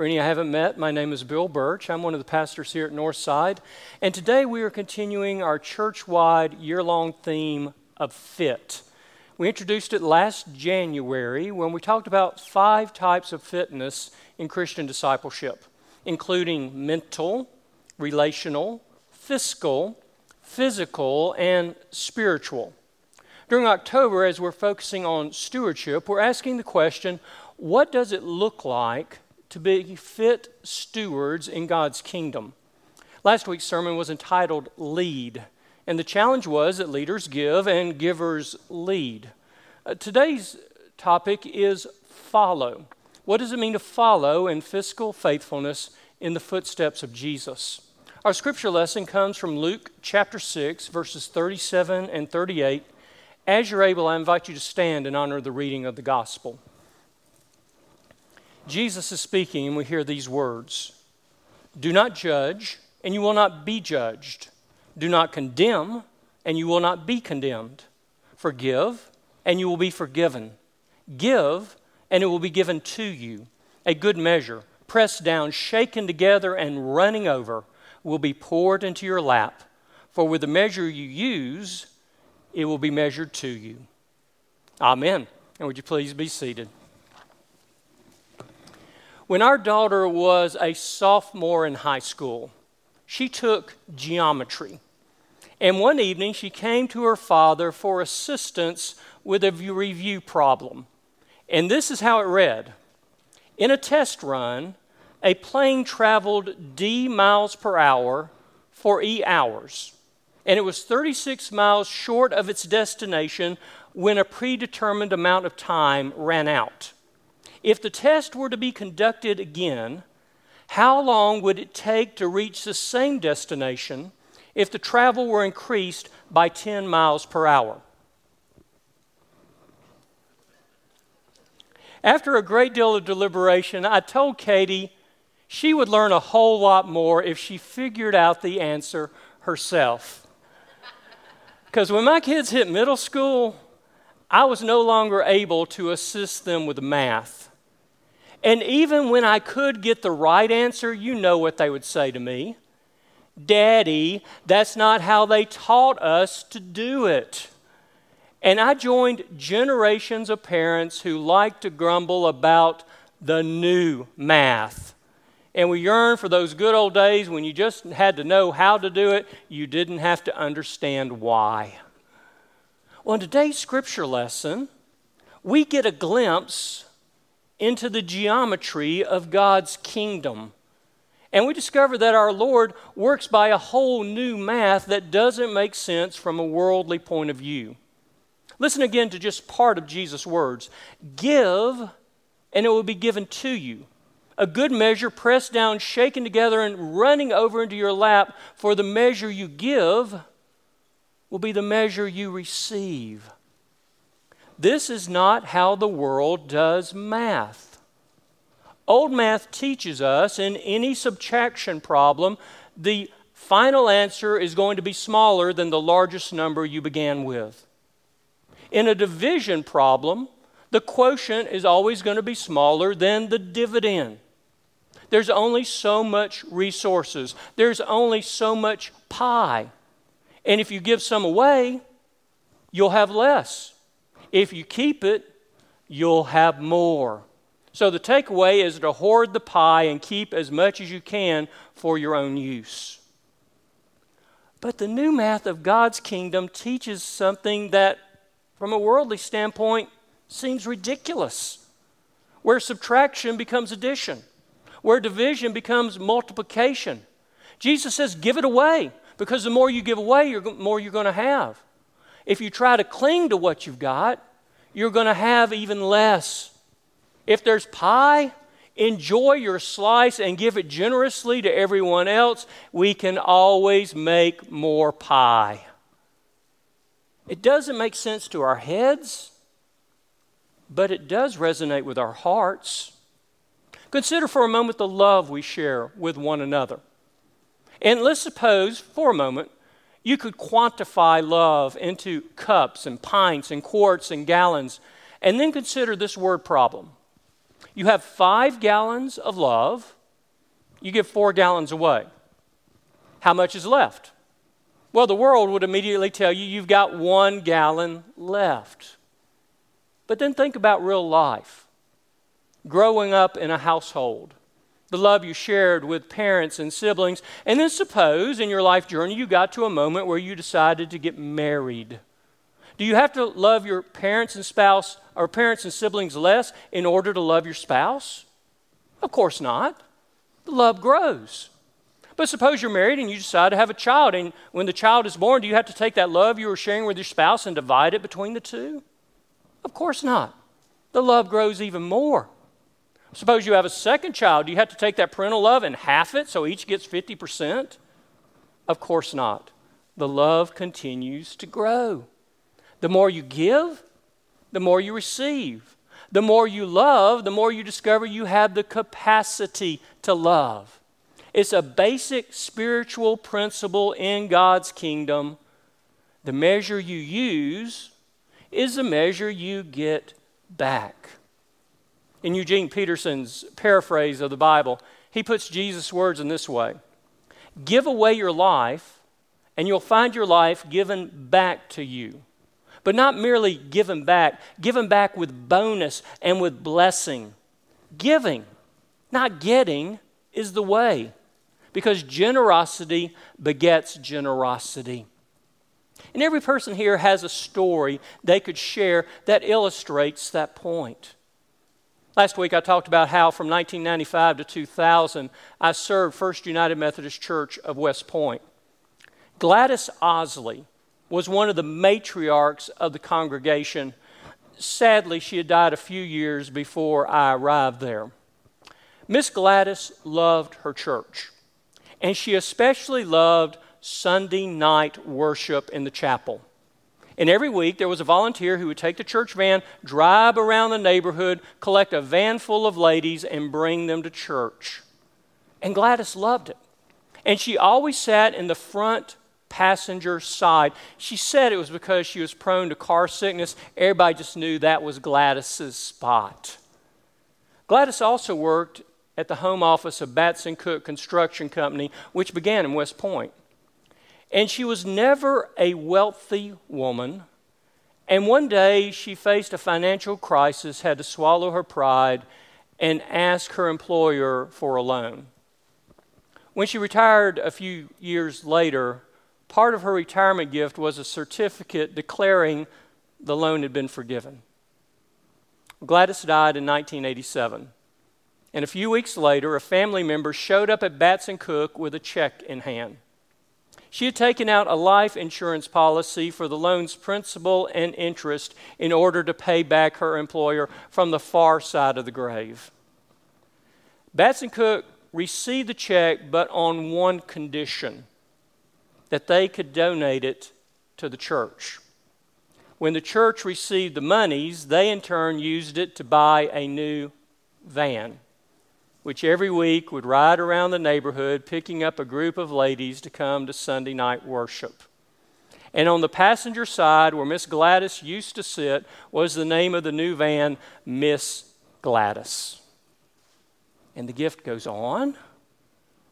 For any I haven't met, my name is Bill Birch. I'm one of the pastors here at Northside. And today we are continuing our church wide year long theme of fit. We introduced it last January when we talked about five types of fitness in Christian discipleship, including mental, relational, fiscal, physical, and spiritual. During October, as we're focusing on stewardship, we're asking the question what does it look like to be fit stewards in God's kingdom. Last week's sermon was entitled Lead, and the challenge was that leaders give and givers lead. Uh, today's topic is follow. What does it mean to follow in fiscal faithfulness in the footsteps of Jesus? Our scripture lesson comes from Luke chapter 6, verses 37 and 38. As you're able, I invite you to stand in honor of the reading of the gospel. Jesus is speaking, and we hear these words Do not judge, and you will not be judged. Do not condemn, and you will not be condemned. Forgive, and you will be forgiven. Give, and it will be given to you. A good measure, pressed down, shaken together, and running over, will be poured into your lap. For with the measure you use, it will be measured to you. Amen. And would you please be seated? When our daughter was a sophomore in high school, she took geometry. And one evening, she came to her father for assistance with a review problem. And this is how it read In a test run, a plane traveled d miles per hour for e hours, and it was 36 miles short of its destination when a predetermined amount of time ran out. If the test were to be conducted again, how long would it take to reach the same destination if the travel were increased by 10 miles per hour? After a great deal of deliberation, I told Katie she would learn a whole lot more if she figured out the answer herself. Because when my kids hit middle school, I was no longer able to assist them with math. And even when I could get the right answer, you know what they would say to me Daddy, that's not how they taught us to do it. And I joined generations of parents who like to grumble about the new math. And we yearn for those good old days when you just had to know how to do it, you didn't have to understand why. Well, in today's scripture lesson, we get a glimpse into the geometry of God's kingdom. And we discover that our Lord works by a whole new math that doesn't make sense from a worldly point of view. Listen again to just part of Jesus' words Give, and it will be given to you. A good measure, pressed down, shaken together, and running over into your lap, for the measure you give will be the measure you receive. This is not how the world does math. Old math teaches us in any subtraction problem, the final answer is going to be smaller than the largest number you began with. In a division problem, the quotient is always going to be smaller than the dividend. There's only so much resources, there's only so much pie. And if you give some away, you'll have less. If you keep it, you'll have more. So the takeaway is to hoard the pie and keep as much as you can for your own use. But the new math of God's kingdom teaches something that, from a worldly standpoint, seems ridiculous. Where subtraction becomes addition, where division becomes multiplication. Jesus says, give it away, because the more you give away, the more you're going to have. If you try to cling to what you've got, you're going to have even less. If there's pie, enjoy your slice and give it generously to everyone else. We can always make more pie. It doesn't make sense to our heads, but it does resonate with our hearts. Consider for a moment the love we share with one another. And let's suppose for a moment you could quantify love into cups and pints and quarts and gallons, and then consider this word problem. You have five gallons of love, you give four gallons away. How much is left? Well, the world would immediately tell you you've got one gallon left. But then think about real life. Growing up in a household, the love you shared with parents and siblings, and then suppose in your life journey you got to a moment where you decided to get married. Do you have to love your parents and spouse or parents and siblings less in order to love your spouse? Of course not. The love grows. But suppose you're married and you decide to have a child, and when the child is born, do you have to take that love you were sharing with your spouse and divide it between the two? Of course not. The love grows even more. Suppose you have a second child. Do you have to take that parental love and half it so each gets 50%? Of course not. The love continues to grow. The more you give, the more you receive. The more you love, the more you discover you have the capacity to love. It's a basic spiritual principle in God's kingdom. The measure you use is the measure you get back. In Eugene Peterson's paraphrase of the Bible, he puts Jesus' words in this way Give away your life, and you'll find your life given back to you. But not merely given back, given back with bonus and with blessing. Giving, not getting, is the way because generosity begets generosity. And every person here has a story they could share that illustrates that point. Last week I talked about how from 1995 to 2000 I served First United Methodist Church of West Point. Gladys Osley was one of the matriarchs of the congregation. Sadly, she had died a few years before I arrived there. Miss Gladys loved her church, and she especially loved Sunday night worship in the chapel. And every week there was a volunteer who would take the church van, drive around the neighborhood, collect a van full of ladies, and bring them to church. And Gladys loved it. And she always sat in the front passenger side. She said it was because she was prone to car sickness. Everybody just knew that was Gladys's spot. Gladys also worked at the home office of Batson Cook Construction Company, which began in West Point. And she was never a wealthy woman. And one day she faced a financial crisis, had to swallow her pride, and ask her employer for a loan. When she retired a few years later, part of her retirement gift was a certificate declaring the loan had been forgiven. Gladys died in 1987. And a few weeks later, a family member showed up at Batson Cook with a check in hand. She had taken out a life insurance policy for the loan's principal and interest in order to pay back her employer from the far side of the grave. Batson Cook received the check, but on one condition that they could donate it to the church. When the church received the monies, they in turn used it to buy a new van which every week would ride around the neighborhood picking up a group of ladies to come to Sunday night worship. And on the passenger side, where Miss Gladys used to sit, was the name of the new van, Miss Gladys. And the gift goes on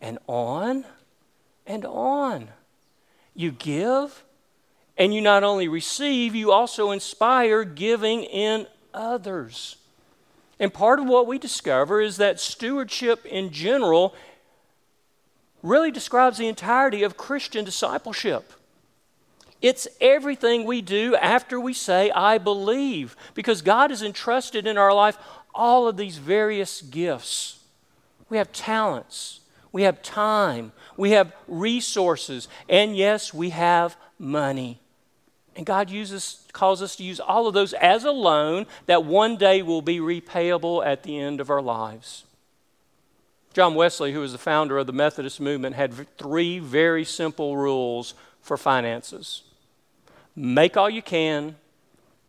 and on and on. You give, and you not only receive, you also inspire giving in others. And part of what we discover is that stewardship in general really describes the entirety of Christian discipleship. It's everything we do after we say, I believe, because God has entrusted in our life all of these various gifts. We have talents, we have time, we have resources, and yes, we have money. And God uses, calls us to use all of those as a loan that one day will be repayable at the end of our lives. John Wesley, who was the founder of the Methodist movement, had three very simple rules for finances make all you can,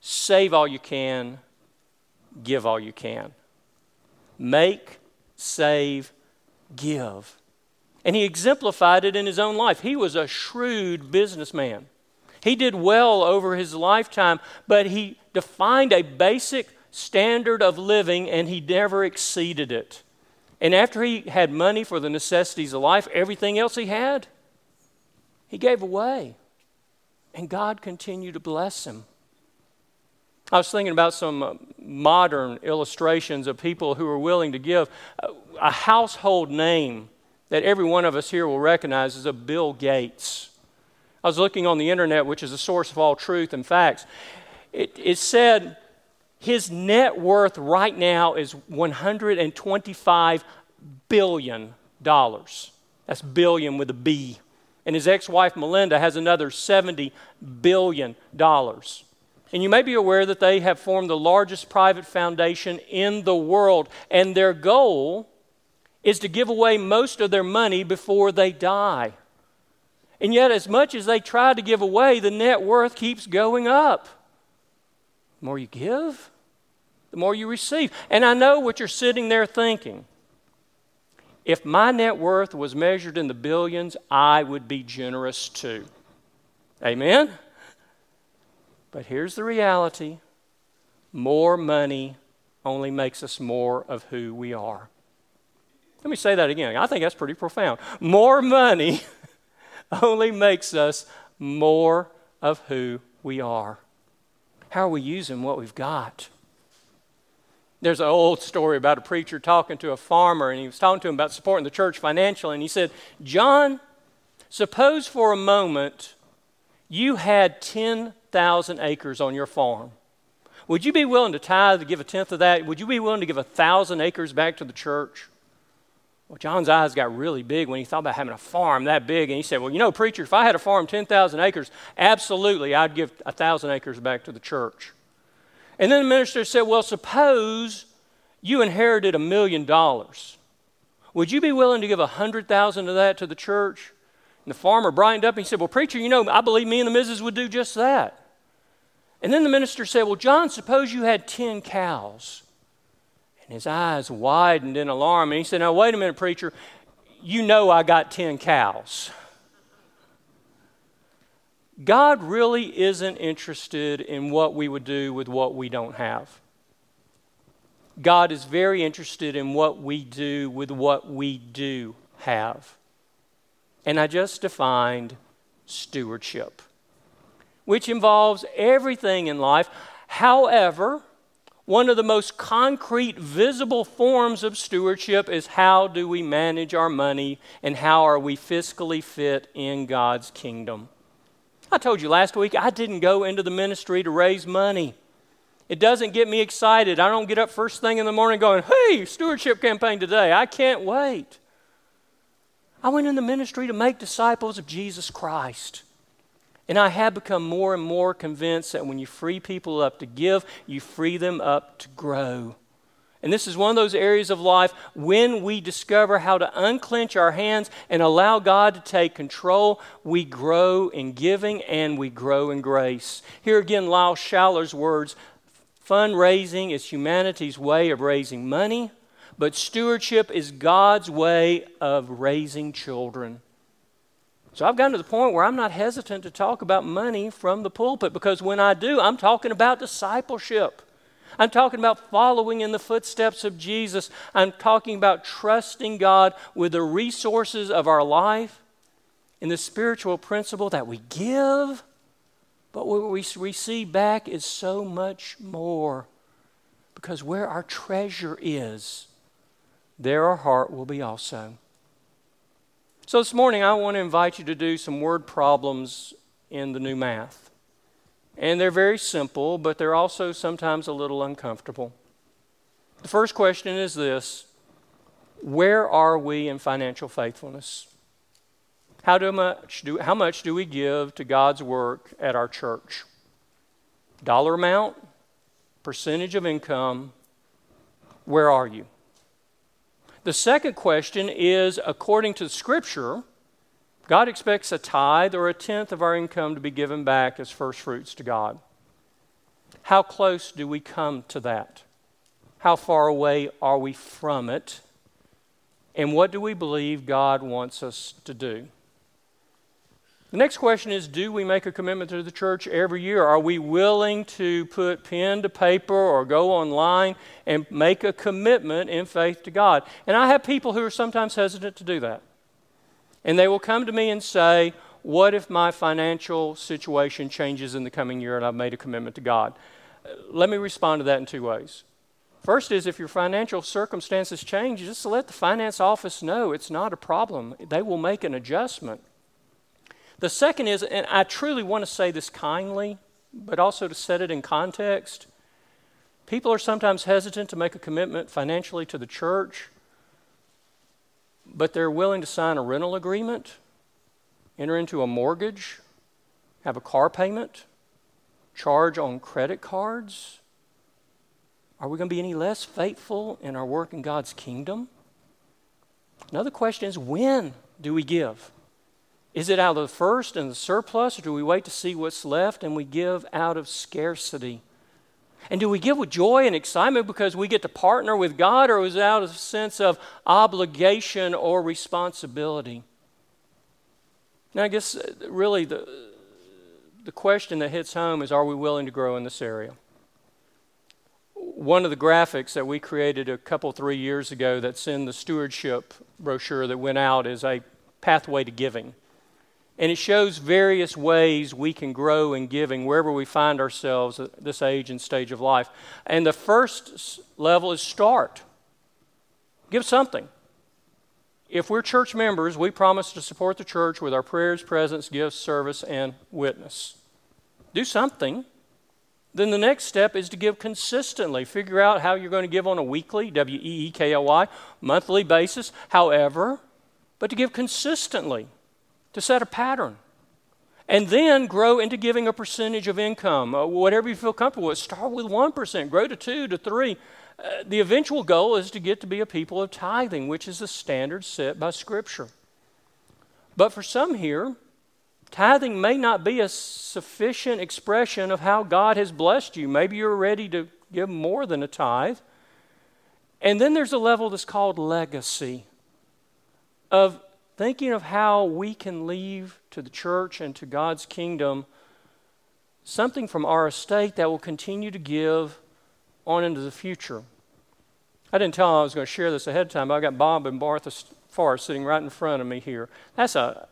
save all you can, give all you can. Make, save, give. And he exemplified it in his own life. He was a shrewd businessman. He did well over his lifetime, but he defined a basic standard of living and he never exceeded it. And after he had money for the necessities of life, everything else he had, he gave away. And God continued to bless him. I was thinking about some uh, modern illustrations of people who are willing to give. A household name that every one of us here will recognize is a Bill Gates. I was looking on the internet, which is a source of all truth and facts. It, it said his net worth right now is $125 billion. That's billion with a B. And his ex wife Melinda has another $70 billion. And you may be aware that they have formed the largest private foundation in the world. And their goal is to give away most of their money before they die. And yet, as much as they try to give away, the net worth keeps going up. The more you give, the more you receive. And I know what you're sitting there thinking. If my net worth was measured in the billions, I would be generous too. Amen? But here's the reality more money only makes us more of who we are. Let me say that again. I think that's pretty profound. More money only makes us more of who we are. How are we using what we've got? There's an old story about a preacher talking to a farmer, and he was talking to him about supporting the church financially. And he said, John, suppose for a moment you had 10,000 acres on your farm. Would you be willing to tithe to give a tenth of that? Would you be willing to give a thousand acres back to the church? Well, John's eyes got really big when he thought about having a farm that big. And he said, Well, you know, preacher, if I had a farm 10,000 acres, absolutely, I'd give a thousand acres back to the church. And then the minister said, Well, suppose you inherited a million dollars. Would you be willing to give a hundred thousand of that to the church? And the farmer brightened up and he said, Well, preacher, you know, I believe me and the missus would do just that. And then the minister said, Well, John, suppose you had 10 cows. And his eyes widened in alarm. And he said, Now, wait a minute, preacher. You know I got 10 cows. God really isn't interested in what we would do with what we don't have. God is very interested in what we do with what we do have. And I just defined stewardship, which involves everything in life. However, one of the most concrete, visible forms of stewardship is how do we manage our money and how are we fiscally fit in God's kingdom. I told you last week I didn't go into the ministry to raise money. It doesn't get me excited. I don't get up first thing in the morning going, hey, stewardship campaign today. I can't wait. I went in the ministry to make disciples of Jesus Christ. And I have become more and more convinced that when you free people up to give, you free them up to grow. And this is one of those areas of life when we discover how to unclench our hands and allow God to take control, we grow in giving and we grow in grace. Here again, Lyle Schaller's words fundraising is humanity's way of raising money, but stewardship is God's way of raising children. So I've gotten to the point where I'm not hesitant to talk about money from the pulpit because when I do, I'm talking about discipleship. I'm talking about following in the footsteps of Jesus. I'm talking about trusting God with the resources of our life and the spiritual principle that we give, but what we receive back is so much more. Because where our treasure is, there our heart will be also. So this morning, I want to invite you to do some word problems in the new math. And they're very simple, but they're also sometimes a little uncomfortable. The first question is this Where are we in financial faithfulness? How, do much do, how much do we give to God's work at our church? Dollar amount? Percentage of income? Where are you? The second question is according to Scripture, God expects a tithe or a tenth of our income to be given back as first fruits to God. How close do we come to that? How far away are we from it? And what do we believe God wants us to do? The next question is Do we make a commitment to the church every year? Are we willing to put pen to paper or go online and make a commitment in faith to God? And I have people who are sometimes hesitant to do that. And they will come to me and say, What if my financial situation changes in the coming year and I've made a commitment to God? Uh, let me respond to that in two ways. First is if your financial circumstances change, just let the finance office know it's not a problem. They will make an adjustment. The second is, and I truly want to say this kindly, but also to set it in context. People are sometimes hesitant to make a commitment financially to the church, but they're willing to sign a rental agreement, enter into a mortgage, have a car payment, charge on credit cards. Are we going to be any less faithful in our work in God's kingdom? Another question is when do we give? Is it out of the first and the surplus, or do we wait to see what's left and we give out of scarcity? And do we give with joy and excitement because we get to partner with God, or is it out of a sense of obligation or responsibility? Now, I guess uh, really the, the question that hits home is are we willing to grow in this area? One of the graphics that we created a couple, three years ago that's in the stewardship brochure that went out is a pathway to giving. And it shows various ways we can grow in giving wherever we find ourselves at this age and stage of life. And the first level is start. Give something. If we're church members, we promise to support the church with our prayers, presence, gifts, service, and witness. Do something. Then the next step is to give consistently. Figure out how you're going to give on a weekly, W E E K L Y, monthly basis, however, but to give consistently to set a pattern. And then grow into giving a percentage of income, uh, whatever you feel comfortable with. Start with 1%, grow to 2 to 3. Uh, the eventual goal is to get to be a people of tithing, which is the standard set by Scripture. But for some here, tithing may not be a sufficient expression of how God has blessed you. Maybe you're ready to give more than a tithe. And then there's a level that's called legacy of thinking of how we can leave to the church and to God's kingdom something from our estate that will continue to give on into the future. I didn't tell them I was going to share this ahead of time, but I got Bob and Martha Farr sitting right in front of me here. That's a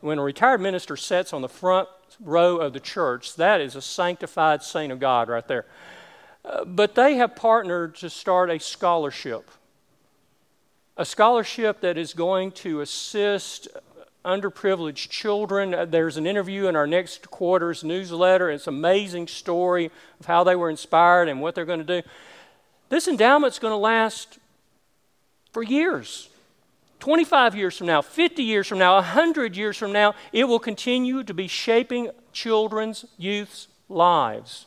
when a retired minister sits on the front row of the church, that is a sanctified saint of God right there. Uh, but they have partnered to start a scholarship a scholarship that is going to assist underprivileged children. There's an interview in our next quarter's newsletter. It's an amazing story of how they were inspired and what they're going to do. This endowment's going to last for years. 25 years from now, 50 years from now, 100 years from now, it will continue to be shaping children's, youth's lives.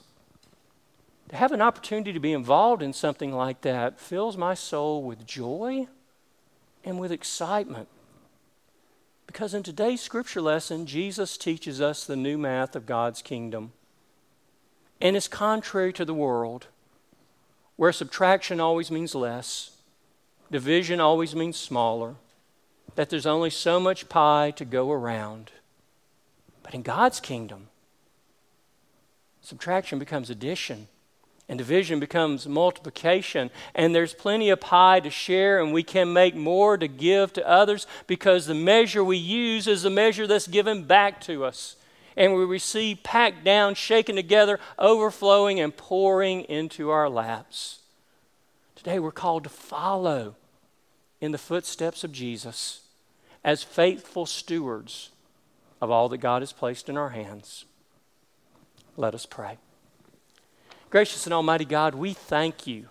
To have an opportunity to be involved in something like that fills my soul with joy and with excitement. Because in today's scripture lesson, Jesus teaches us the new math of God's kingdom. And it's contrary to the world, where subtraction always means less, division always means smaller, that there's only so much pie to go around. But in God's kingdom, subtraction becomes addition and division becomes multiplication, and there's plenty of pie to share, and we can make more to give to others because the measure we use is the measure that's given back to us. And we receive packed down, shaken together, overflowing, and pouring into our laps. Today we're called to follow in the footsteps of Jesus as faithful stewards of all that God has placed in our hands. Let us pray. Gracious and Almighty God, we thank you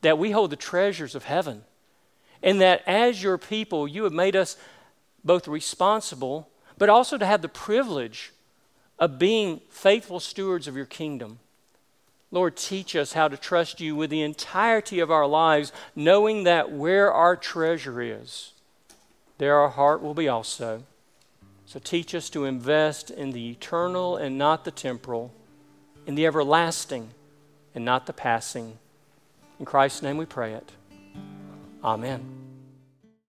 that we hold the treasures of heaven and that as your people, you have made us both responsible, but also to have the privilege of being faithful stewards of your kingdom. Lord, teach us how to trust you with the entirety of our lives, knowing that where our treasure is, there our heart will be also. So teach us to invest in the eternal and not the temporal in the everlasting and not the passing. In Christ's name we pray it. Amen.